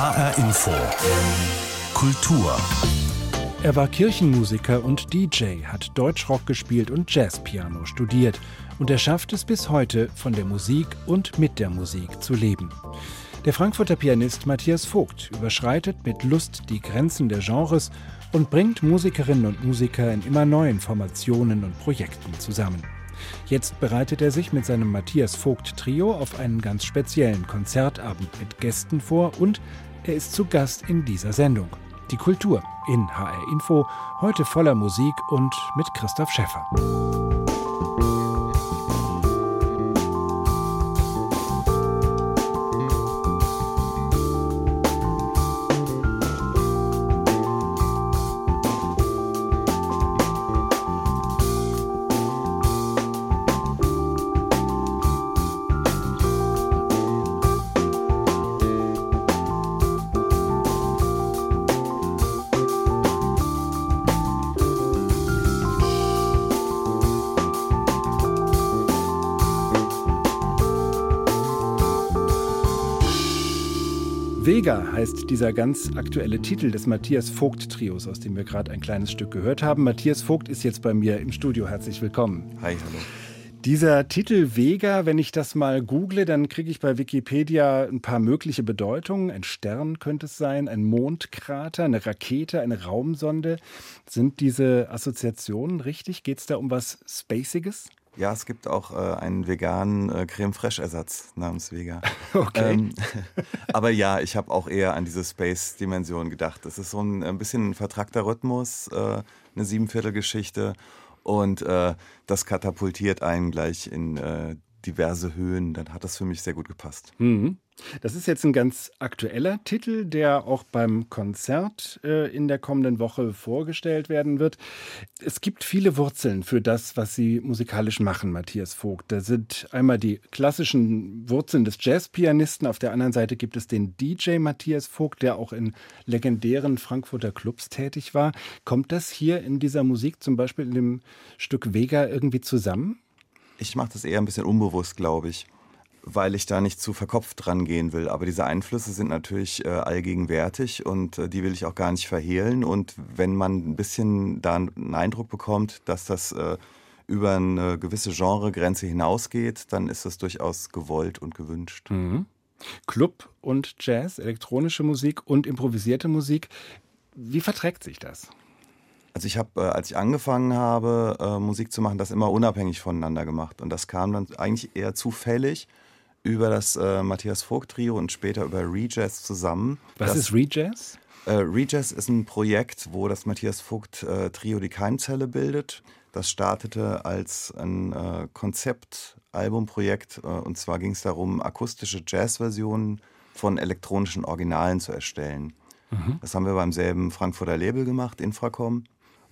HR Info. Kultur. Er war Kirchenmusiker und DJ, hat Deutschrock gespielt und Jazzpiano studiert. Und er schafft es bis heute, von der Musik und mit der Musik zu leben. Der Frankfurter Pianist Matthias Vogt überschreitet mit Lust die Grenzen der Genres und bringt Musikerinnen und Musiker in immer neuen Formationen und Projekten zusammen. Jetzt bereitet er sich mit seinem Matthias Vogt Trio auf einen ganz speziellen Konzertabend mit Gästen vor und er ist zu Gast in dieser Sendung. Die Kultur in HR Info, heute voller Musik und mit Christoph Schäffer. Vega heißt dieser ganz aktuelle Titel des Matthias Vogt Trios, aus dem wir gerade ein kleines Stück gehört haben. Matthias Vogt ist jetzt bei mir im Studio. Herzlich willkommen. Hi, hallo. Dieser Titel Vega, wenn ich das mal google, dann kriege ich bei Wikipedia ein paar mögliche Bedeutungen. Ein Stern könnte es sein, ein Mondkrater, eine Rakete, eine Raumsonde. Sind diese Assoziationen richtig? Geht es da um was Spaciges? Ja, es gibt auch äh, einen veganen äh, Creme Fraiche Ersatz namens Vega. Okay. Ähm, aber ja, ich habe auch eher an diese Space-Dimension gedacht. Es ist so ein, ein bisschen ein vertrackter Rhythmus, äh, eine Siebenviertelgeschichte und äh, das katapultiert einen gleich in äh, diverse Höhen. Dann hat das für mich sehr gut gepasst. Mhm. Das ist jetzt ein ganz aktueller Titel, der auch beim Konzert äh, in der kommenden Woche vorgestellt werden wird. Es gibt viele Wurzeln für das, was Sie musikalisch machen, Matthias Vogt. Da sind einmal die klassischen Wurzeln des Jazzpianisten, auf der anderen Seite gibt es den DJ Matthias Vogt, der auch in legendären Frankfurter Clubs tätig war. Kommt das hier in dieser Musik, zum Beispiel in dem Stück Vega, irgendwie zusammen? Ich mache das eher ein bisschen unbewusst, glaube ich, weil ich da nicht zu verkopft dran gehen will. Aber diese Einflüsse sind natürlich äh, allgegenwärtig und äh, die will ich auch gar nicht verhehlen. Und wenn man ein bisschen da einen Eindruck bekommt, dass das äh, über eine gewisse Genregrenze hinausgeht, dann ist das durchaus gewollt und gewünscht. Mhm. Club und Jazz, elektronische Musik und improvisierte Musik. Wie verträgt sich das? Also ich habe, äh, als ich angefangen habe, äh, Musik zu machen, das immer unabhängig voneinander gemacht. Und das kam dann eigentlich eher zufällig über das äh, Matthias Vogt Trio und später über Rejazz zusammen. Was das, ist Rejazz? Äh, Rejazz ist ein Projekt, wo das Matthias Vogt äh, Trio die Keimzelle bildet. Das startete als ein äh, Konzeptalbumprojekt. Äh, und zwar ging es darum, akustische Jazzversionen von elektronischen Originalen zu erstellen. Mhm. Das haben wir beim selben Frankfurter Label gemacht, Infracom.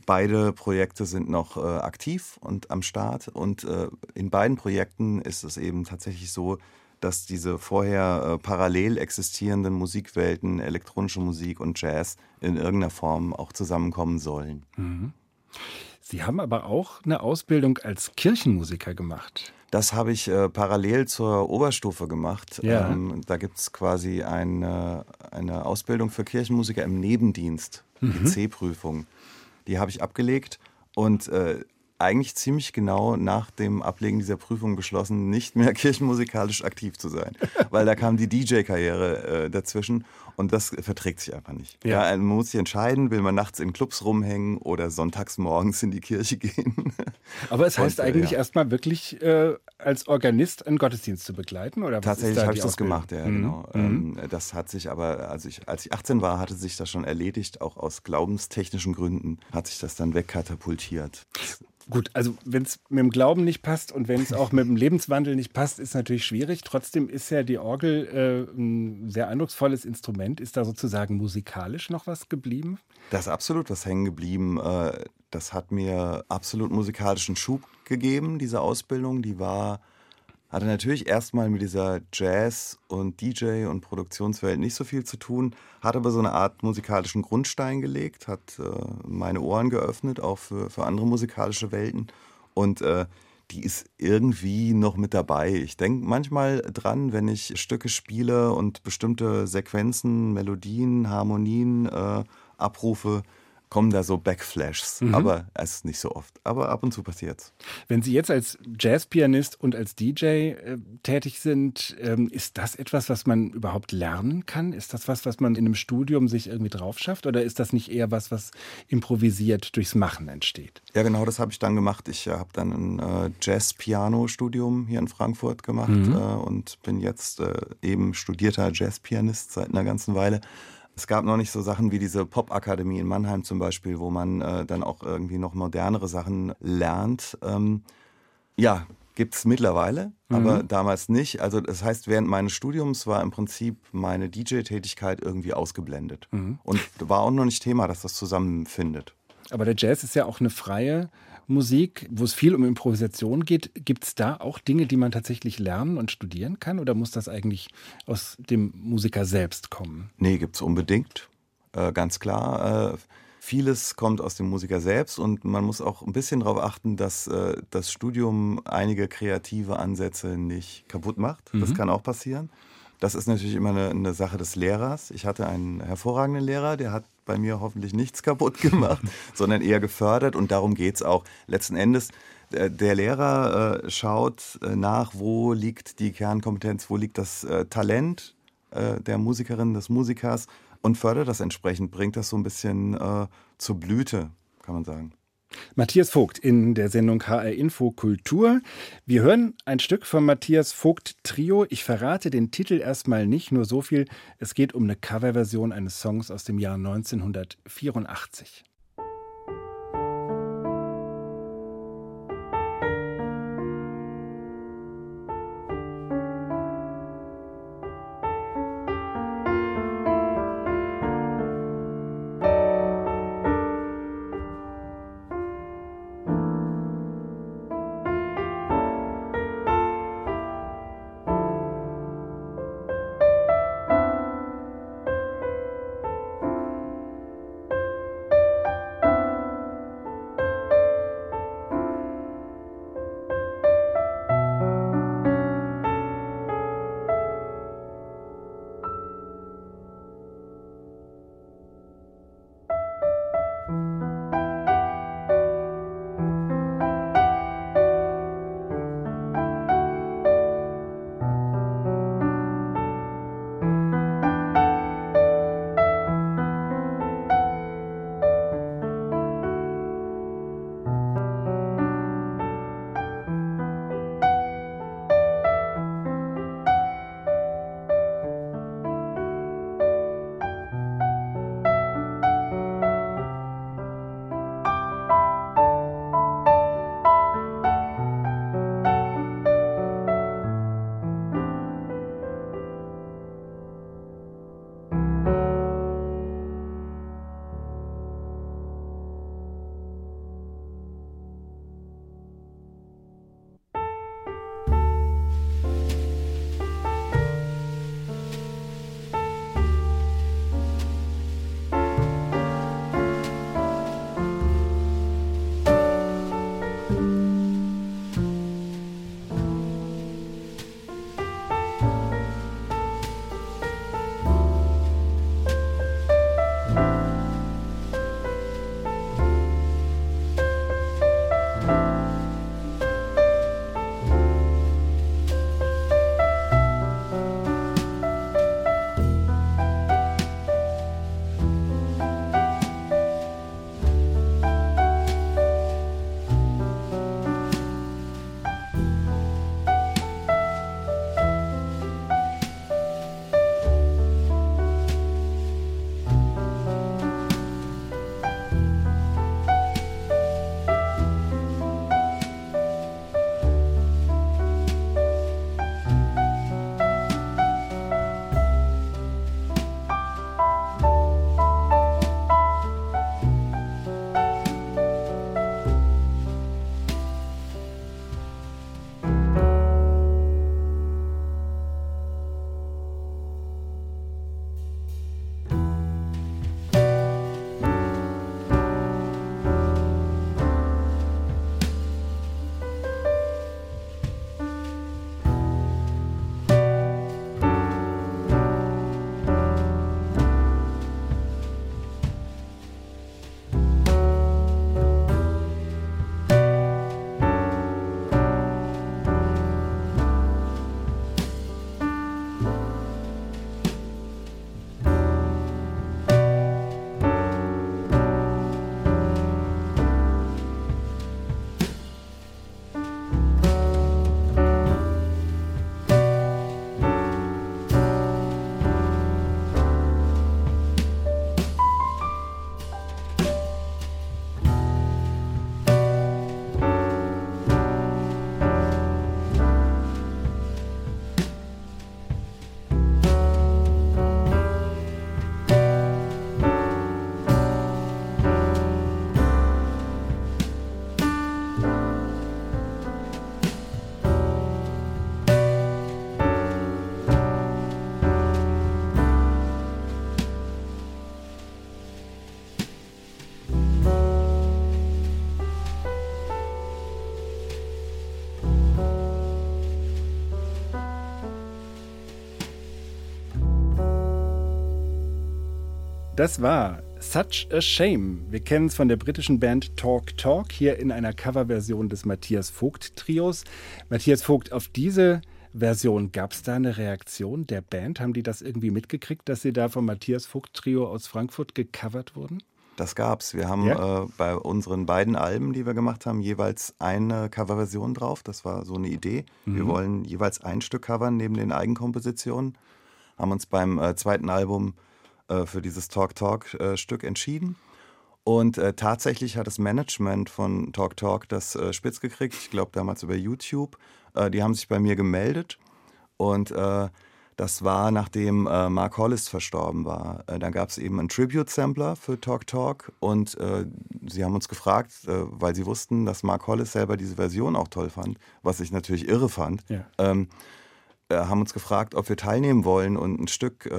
Beide Projekte sind noch äh, aktiv und am Start. Und äh, in beiden Projekten ist es eben tatsächlich so, dass diese vorher äh, parallel existierenden Musikwelten, elektronische Musik und Jazz, in irgendeiner Form auch zusammenkommen sollen. Mhm. Sie haben aber auch eine Ausbildung als Kirchenmusiker gemacht. Das habe ich äh, parallel zur Oberstufe gemacht. Ja. Ähm, da gibt es quasi eine, eine Ausbildung für Kirchenmusiker im Nebendienst, mhm. die C-Prüfung. Die habe ich abgelegt und äh, eigentlich ziemlich genau nach dem Ablegen dieser Prüfung beschlossen, nicht mehr kirchenmusikalisch aktiv zu sein. Weil da kam die DJ-Karriere äh, dazwischen und das verträgt sich einfach nicht. Ja. ja. man muss sich entscheiden, will man nachts in Clubs rumhängen oder sonntags morgens in die Kirche gehen. Aber es heißt und, äh, eigentlich ja. erstmal wirklich äh, als Organist einen Gottesdienst zu begleiten, oder? Tatsächlich habe ich das gemacht, ja, mhm. genau. Mhm. Ähm, das hat sich aber, also ich, als ich 18 war, hatte sich das schon erledigt, auch aus glaubenstechnischen Gründen hat sich das dann wegkatapultiert. Gut, also wenn es mit dem Glauben nicht passt und wenn es auch mit dem Lebenswandel nicht passt, ist natürlich schwierig. Trotzdem ist ja die Orgel äh, ein sehr eindrucksvolles Instrument. Ist da sozusagen musikalisch noch was geblieben? Da ist absolut was hängen geblieben. Äh, das hat mir absolut musikalischen Schub gegeben, diese Ausbildung. Die war hatte natürlich erstmal mit dieser Jazz- und DJ- und Produktionswelt nicht so viel zu tun, hat aber so eine Art musikalischen Grundstein gelegt, hat äh, meine Ohren geöffnet, auch für, für andere musikalische Welten. Und äh, die ist irgendwie noch mit dabei. Ich denke manchmal dran, wenn ich Stücke spiele und bestimmte Sequenzen, Melodien, Harmonien äh, abrufe, kommen da so Backflashs, mhm. aber es ist nicht so oft. Aber ab und zu passiert's. Wenn Sie jetzt als Jazzpianist und als DJ äh, tätig sind, ähm, ist das etwas, was man überhaupt lernen kann? Ist das was, was man in einem Studium sich irgendwie drauf schafft? Oder ist das nicht eher was, was improvisiert durchs Machen entsteht? Ja, genau, das habe ich dann gemacht. Ich äh, habe dann ein äh, Jazz-Piano-Studium hier in Frankfurt gemacht mhm. äh, und bin jetzt äh, eben studierter Jazzpianist seit einer ganzen Weile. Es gab noch nicht so Sachen wie diese Popakademie in Mannheim zum Beispiel, wo man äh, dann auch irgendwie noch modernere Sachen lernt. Ähm, ja, gibt es mittlerweile, mhm. aber damals nicht. Also das heißt, während meines Studiums war im Prinzip meine DJ-Tätigkeit irgendwie ausgeblendet. Mhm. Und war auch noch nicht Thema, dass das zusammenfindet. Aber der Jazz ist ja auch eine freie Musik, wo es viel um Improvisation geht. Gibt es da auch Dinge, die man tatsächlich lernen und studieren kann? Oder muss das eigentlich aus dem Musiker selbst kommen? Nee, gibt es unbedingt. Äh, ganz klar. Äh, vieles kommt aus dem Musiker selbst und man muss auch ein bisschen darauf achten, dass äh, das Studium einige kreative Ansätze nicht kaputt macht. Mhm. Das kann auch passieren. Das ist natürlich immer eine, eine, Sache des Lehrers. Ich hatte einen hervorragenden Lehrer, der hat bei mir hoffentlich nichts kaputt gemacht, sondern eher gefördert und darum geht es auch. Letzten Endes, äh, der Lehrer äh, schaut äh, nach, wo liegt die Kernkompetenz, wo liegt das Talent der Musikerin, des Musikers und fördert das entsprechend, bringt das so ein bisschen zur Blüte, kann man sagen. Matthias Vogt in der Sendung HR Info Kultur. Wir hören ein Stück von Matthias Vogt Trio. Ich verrate den Titel erstmal nicht, nur so viel. Es geht um eine Coverversion eines Songs aus dem Jahr 1984. Das war Such a Shame. Wir kennen es von der britischen Band Talk Talk, hier in einer Coverversion des Matthias Vogt Trios. Matthias Vogt, auf diese Version, gab es da eine Reaktion der Band? Haben die das irgendwie mitgekriegt, dass sie da vom Matthias Vogt Trio aus Frankfurt gecovert wurden? Das gab's. Wir haben ja? äh, bei unseren beiden Alben, die wir gemacht haben, jeweils eine Coverversion drauf. Das war so eine Idee. Mhm. Wir wollen jeweils ein Stück covern neben den Eigenkompositionen. Haben uns beim äh, zweiten Album äh, für dieses Talk Talk äh, Stück entschieden. Und äh, tatsächlich hat das Management von Talk Talk das äh, spitz gekriegt. Ich glaube damals über YouTube. Äh, die haben sich bei mir gemeldet und äh, das war nachdem Mark Hollis verstorben war. da gab es eben einen Tribute-Sampler für Talk Talk und sie haben uns gefragt, weil sie wussten, dass Mark Hollis selber diese Version auch toll fand, was ich natürlich irre fand. Ja. Ähm, haben uns gefragt, ob wir teilnehmen wollen und ein Stück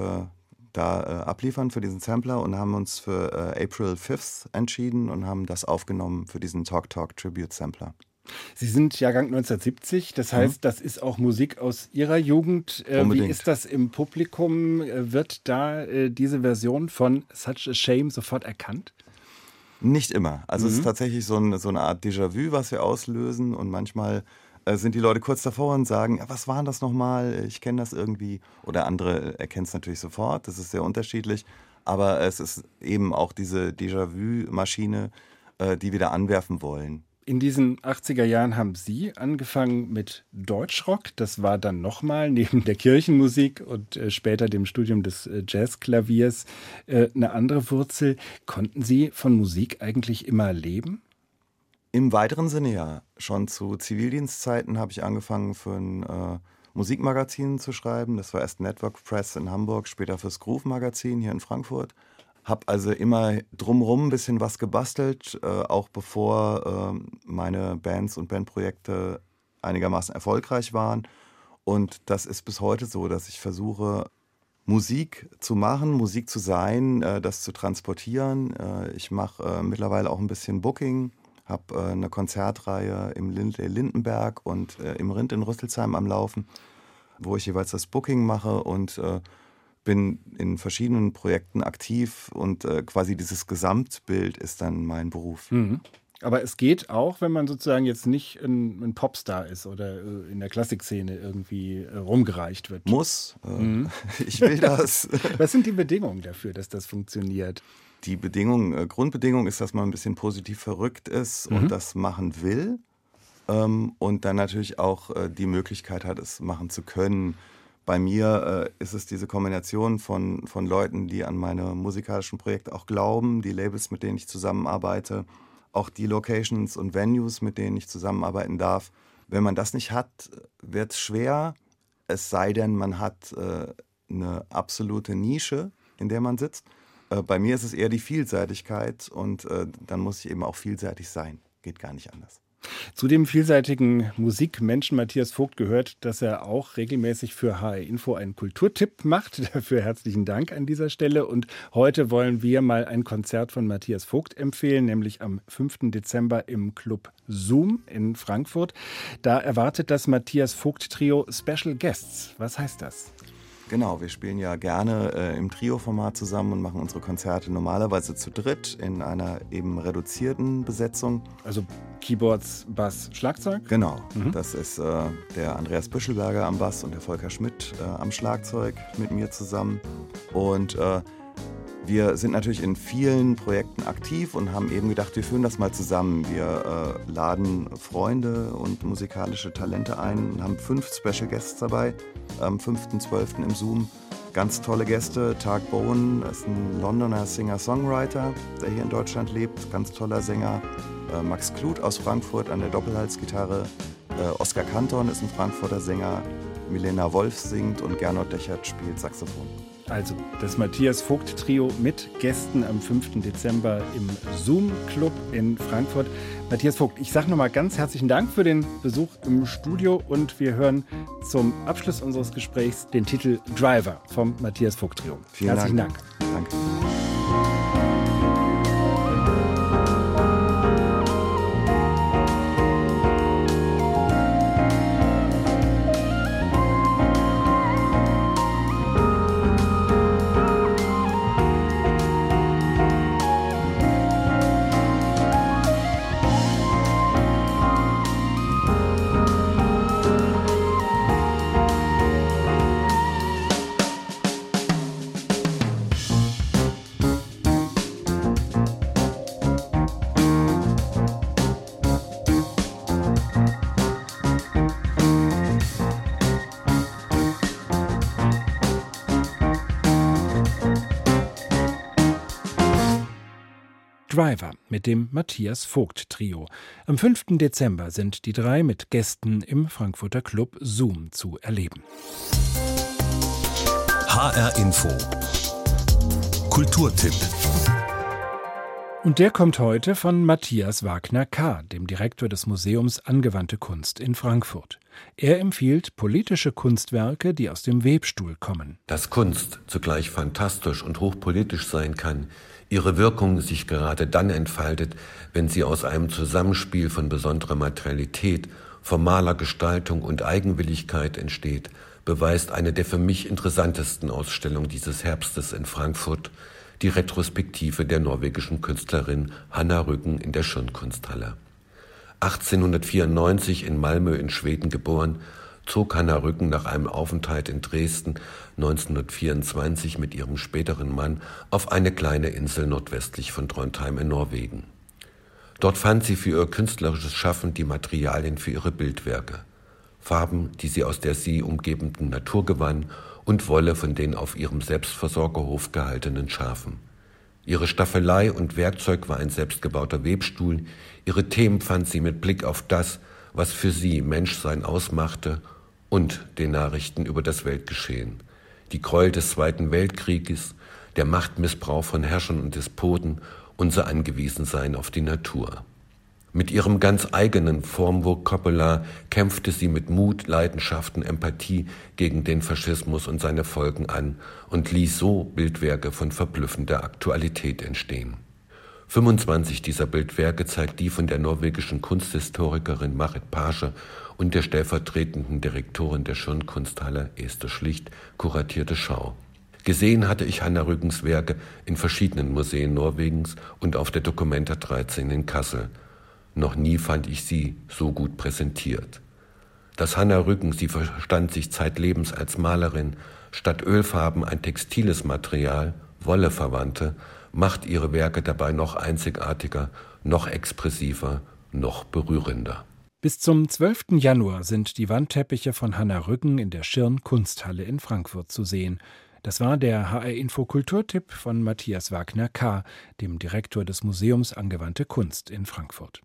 da äh, abliefern für diesen Sampler und haben uns für äh, April 5th entschieden und haben das aufgenommen für diesen Talk Talk Tribute Sampler. Sie sind Jahrgang 1970, das heißt, mhm. das ist auch Musik aus Ihrer Jugend. Äh, wie ist das im Publikum? Äh, wird da äh, diese Version von Such a Shame sofort erkannt? Nicht immer. Also mhm. es ist mhm. tatsächlich so, ein, so eine Art Déjà-vu, was wir auslösen und manchmal sind die Leute kurz davor und sagen, was war das nochmal? Ich kenne das irgendwie. Oder andere erkennen es natürlich sofort. Das ist sehr unterschiedlich. Aber es ist eben auch diese Déjà-vu-Maschine, äh, die wir da anwerfen wollen. In diesen 80er Jahren haben Sie angefangen mit Deutschrock. Das war dann nochmal neben der Kirchenmusik und äh, später dem Studium des Jazzklaviers eine andere Wurzel. Konnten Sie von Musik eigentlich immer leben? Im weiteren Sinne ja. Schon zu Zivildienstzeiten habe ich angefangen für ein äh, Musikmagazin zu schreiben. Das war erst Network Press in Hamburg, später fürs Groove Magazin hier in Frankfurt. Habe also immer drumherum ein bisschen was gebastelt, äh, auch bevor äh, meine Bands und Bandprojekte einigermaßen erfolgreich waren. Und das ist bis heute so, dass ich versuche, Musik zu machen, Musik zu sein, äh, das zu transportieren. Äh, ich mache äh, mittlerweile auch ein bisschen Booking habe äh, eine Konzertreihe im Lind äh, Lindenberg und äh, im Rind in Rüsselsheim am Laufen, wo ich jeweils das Booking mache und äh, bin in verschiedenen Projekten aktiv und äh, quasi dieses Gesamtbild ist dann mein Beruf. Mhm. Aber es geht auch, wenn man sozusagen jetzt nicht ein, ein Popstar ist oder äh, in der Klassikszene irgendwie rumgereicht wird. Muss. Mhm. Ich will das. Was sind die Bedingungen dafür, dass das funktioniert? die Bedingung, äh, Grundbedingung ist, dass man ein bisschen positiv verrückt ist mhm. und das machen will. Ähm, und dann natürlich auch äh, die Möglichkeit hat, es machen zu können. Bei mir äh, ist es diese Kombination von, von Leuten, die an meine musikalischen Projekte auch glauben, die Labels, mit denen ich zusammenarbeite, auch die Locations und Venues, mit denen ich zusammenarbeiten darf. Wenn man das nicht hat, wird es schwer, es sei denn, man hat äh, eine absolute Nische, in der man sitzt. Äh, bei mir ist es eher die Vielseitigkeit und äh, dann muss ich eben auch vielseitig sein. Geht gar nicht anders. Zu dem vielseitigen Musikmenschen Matthias Vogt gehört, dass er auch regelmäßig für HR Info einen Kulturtipp macht. Dafür herzlichen Dank an dieser Stelle. Und heute wollen wir mal ein Konzert von Matthias Vogt empfehlen, nämlich am 5. Dezember im Club Zoom in Frankfurt. Da erwartet das Matthias Vogt Trio Special Guests. Was heißt das? Genau, wir spielen ja gerne äh, im Trio-Format zusammen und machen unsere Konzerte normalerweise zu dritt in einer eben reduzierten Besetzung. Also Keyboards, Bass, Schlagzeug? Genau, mhm. das ist äh, der Andreas Büschelberger am Bass und der Volker Schmidt äh, am Schlagzeug mit mir zusammen. Und äh, wir sind natürlich in vielen Projekten aktiv und haben eben gedacht, wir führen das mal zusammen. Wir äh, laden Freunde und musikalische Talente ein und haben fünf Special Guests dabei. Am 5.12. im Zoom ganz tolle Gäste. Tark Bowen ist ein Londoner Singer-Songwriter, der hier in Deutschland lebt. Ganz toller Sänger. Äh, Max Kluth aus Frankfurt an der Doppelhalsgitarre. Äh, Oskar Kanton ist ein Frankfurter Sänger. Milena Wolf singt und Gernot Dechert spielt Saxophon. Also das Matthias Vogt Trio mit Gästen am 5. Dezember im Zoom Club in Frankfurt. Matthias Vogt, ich sage nochmal ganz herzlichen Dank für den Besuch im Studio und wir hören zum Abschluss unseres Gesprächs den Titel Driver vom Matthias Vogt Trio. Vielen herzlichen Dank. Dank. Danke. Driver mit dem Matthias Vogt Trio. Am 5. Dezember sind die drei mit Gästen im Frankfurter Club Zoom zu erleben. HR Info. Kulturtipp. Und der kommt heute von Matthias Wagner K., dem Direktor des Museums Angewandte Kunst in Frankfurt. Er empfiehlt politische Kunstwerke, die aus dem Webstuhl kommen. Dass Kunst zugleich fantastisch und hochpolitisch sein kann, ihre Wirkung sich gerade dann entfaltet, wenn sie aus einem Zusammenspiel von besonderer Materialität, formaler Gestaltung und Eigenwilligkeit entsteht, beweist eine der für mich interessantesten Ausstellungen dieses Herbstes in Frankfurt, die Retrospektive der norwegischen Künstlerin Hanna Rücken in der Schirnkunsthalle. 1894 in Malmö in Schweden geboren, zog Hanna Rücken nach einem Aufenthalt in Dresden 1924 mit ihrem späteren Mann auf eine kleine Insel nordwestlich von Trondheim in Norwegen. Dort fand sie für ihr künstlerisches Schaffen die Materialien für ihre Bildwerke. Farben, die sie aus der sie umgebenden Natur gewann und Wolle von den auf ihrem Selbstversorgerhof gehaltenen Schafen. Ihre Staffelei und Werkzeug war ein selbstgebauter Webstuhl, ihre Themen fand sie mit Blick auf das, was für sie Menschsein ausmachte und den Nachrichten über das Weltgeschehen. Die Gräuel des Zweiten Weltkrieges, der Machtmissbrauch von Herrschern und Despoten, unser Angewiesensein auf die Natur. Mit ihrem ganz eigenen Formvokabular kämpfte sie mit Mut, Leidenschaft und Empathie gegen den Faschismus und seine Folgen an und ließ so Bildwerke von verblüffender Aktualität entstehen. 25 dieser Bildwerke zeigt die von der norwegischen Kunsthistorikerin Marit Page und der stellvertretenden Direktorin der Schirnkunsthalle Esther Schlicht kuratierte Schau. Gesehen hatte ich Hanna Rügens Werke in verschiedenen Museen Norwegens und auf der Documenta 13 in Kassel. Noch nie fand ich sie so gut präsentiert. Dass Hanna Rücken, sie verstand sich zeitlebens als Malerin, statt Ölfarben ein textiles Material, Wolle verwandte, macht ihre Werke dabei noch einzigartiger, noch expressiver, noch berührender. Bis zum 12. Januar sind die Wandteppiche von Hanna Rücken in der Schirn Kunsthalle in Frankfurt zu sehen. Das war der HR Info Kulturtipp von Matthias Wagner K., dem Direktor des Museums Angewandte Kunst in Frankfurt.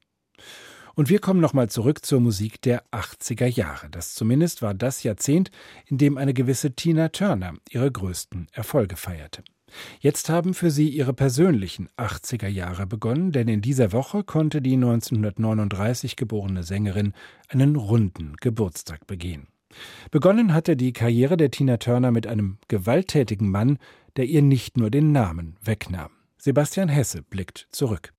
Und wir kommen nochmal zurück zur Musik der 80er Jahre. Das zumindest war das Jahrzehnt, in dem eine gewisse Tina Turner ihre größten Erfolge feierte. Jetzt haben für sie ihre persönlichen 80er Jahre begonnen, denn in dieser Woche konnte die 1939 geborene Sängerin einen runden Geburtstag begehen. Begonnen hatte die Karriere der Tina Turner mit einem gewalttätigen Mann, der ihr nicht nur den Namen wegnahm. Sebastian Hesse blickt zurück.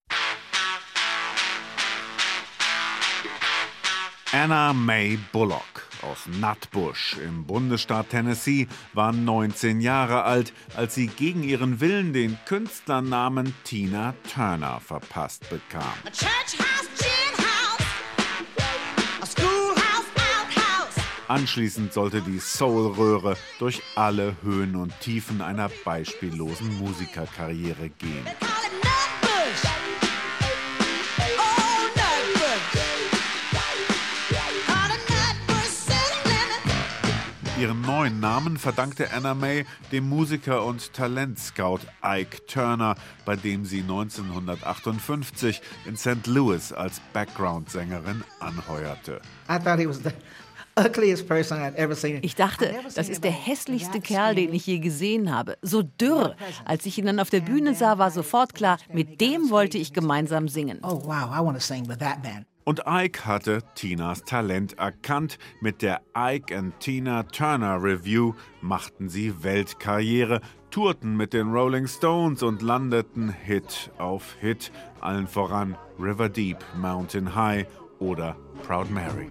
Anna May Bullock aus Nutbush im Bundesstaat Tennessee war 19 Jahre alt, als sie gegen ihren Willen den Künstlernamen Tina Turner verpasst bekam. Anschließend sollte die Soul-Röhre durch alle Höhen und Tiefen einer beispiellosen Musikerkarriere gehen. Ihren neuen Namen verdankte Anna May dem Musiker und Talentscout Ike Turner, bei dem sie 1958 in St. Louis als Background-Sängerin anheuerte. Ich dachte, das ist der hässlichste Kerl, den ich je gesehen habe. So dürr. Als ich ihn dann auf der Bühne sah, war sofort klar, mit dem wollte ich gemeinsam singen. Oh wow, I want to sing with that man. Und Ike hatte Tinas Talent erkannt. Mit der Ike and Tina Turner Review machten sie Weltkarriere, tourten mit den Rolling Stones und landeten Hit auf Hit, allen voran River Deep, Mountain High oder Proud Mary.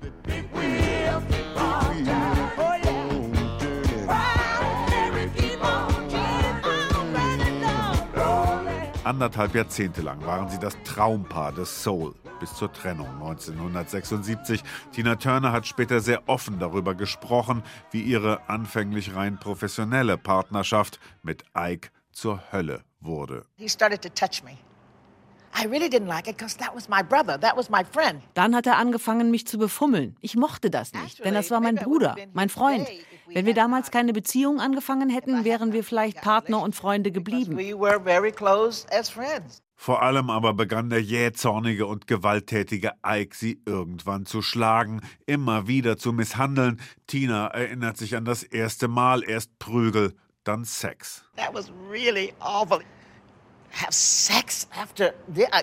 Anderthalb Jahrzehnte lang waren sie das Traumpaar des Soul bis zur Trennung 1976. Tina Turner hat später sehr offen darüber gesprochen, wie ihre anfänglich rein professionelle Partnerschaft mit Ike zur Hölle wurde. He started to touch me. Dann hat er angefangen, mich zu befummeln. Ich mochte das nicht, denn das war mein Bruder, mein Freund. Wenn wir damals keine Beziehung angefangen hätten, wären wir vielleicht Partner und Freunde geblieben. Vor allem aber begann der jähzornige und gewalttätige Ike sie irgendwann zu schlagen, immer wieder zu misshandeln. Tina erinnert sich an das erste Mal, erst Prügel, dann Sex.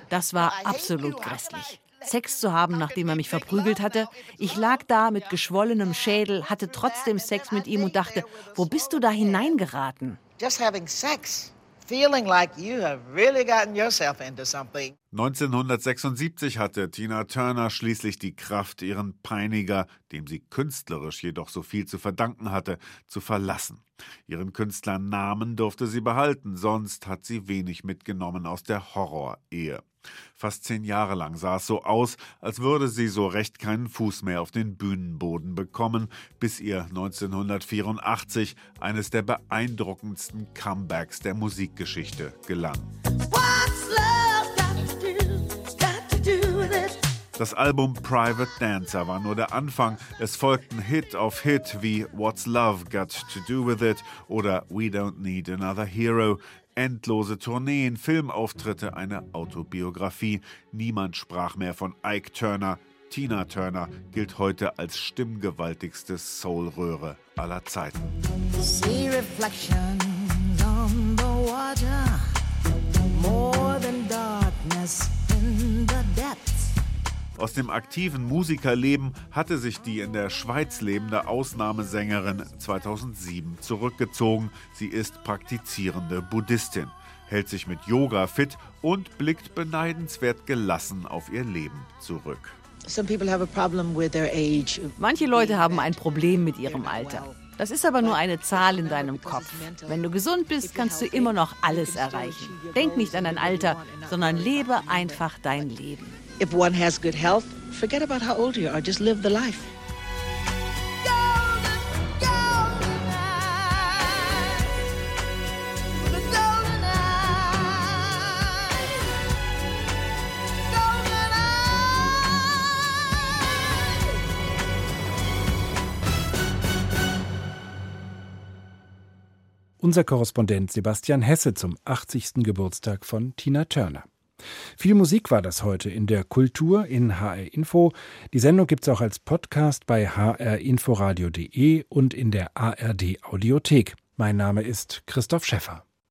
Das war absolut grässlich. Sex zu haben, nachdem er mich verprügelt hatte. Ich lag da mit geschwollenem Schädel, hatte trotzdem Sex mit ihm und dachte, wo bist du da hineingeraten? Just having sex. Feeling like you have really gotten yourself into something. 1976 hatte Tina Turner schließlich die Kraft, ihren Peiniger, dem sie künstlerisch jedoch so viel zu verdanken hatte, zu verlassen. Ihren Künstlernamen durfte sie behalten, sonst hat sie wenig mitgenommen aus der Horrorehe. Fast zehn Jahre lang sah es so aus, als würde sie so recht keinen Fuß mehr auf den Bühnenboden bekommen, bis ihr 1984 eines der beeindruckendsten Comebacks der Musikgeschichte gelang. Das Album Private Dancer war nur der Anfang. Es folgten Hit auf Hit wie What's Love Got to Do With It oder We Don't Need Another Hero. Endlose Tourneen, Filmauftritte, eine Autobiografie. Niemand sprach mehr von Ike Turner. Tina Turner gilt heute als stimmgewaltigste Soulröhre aller Zeiten. See reflections on the water, more than darkness. Aus dem aktiven Musikerleben hatte sich die in der Schweiz lebende Ausnahmesängerin 2007 zurückgezogen. Sie ist praktizierende Buddhistin, hält sich mit Yoga fit und blickt beneidenswert gelassen auf ihr Leben zurück. Manche Leute haben ein Problem mit ihrem Alter. Das ist aber nur eine Zahl in deinem Kopf. Wenn du gesund bist, kannst du immer noch alles erreichen. Denk nicht an dein Alter, sondern lebe einfach dein Leben. If one has good health, forget about how old you are, just live the life. Unser Korrespondent Sebastian Hesse zum 80. Geburtstag von Tina Turner. Viel Musik war das heute in der Kultur in HR Info. Die Sendung gibt es auch als Podcast bei hrinforadio.de und in der ARD Audiothek. Mein Name ist Christoph Schäffer.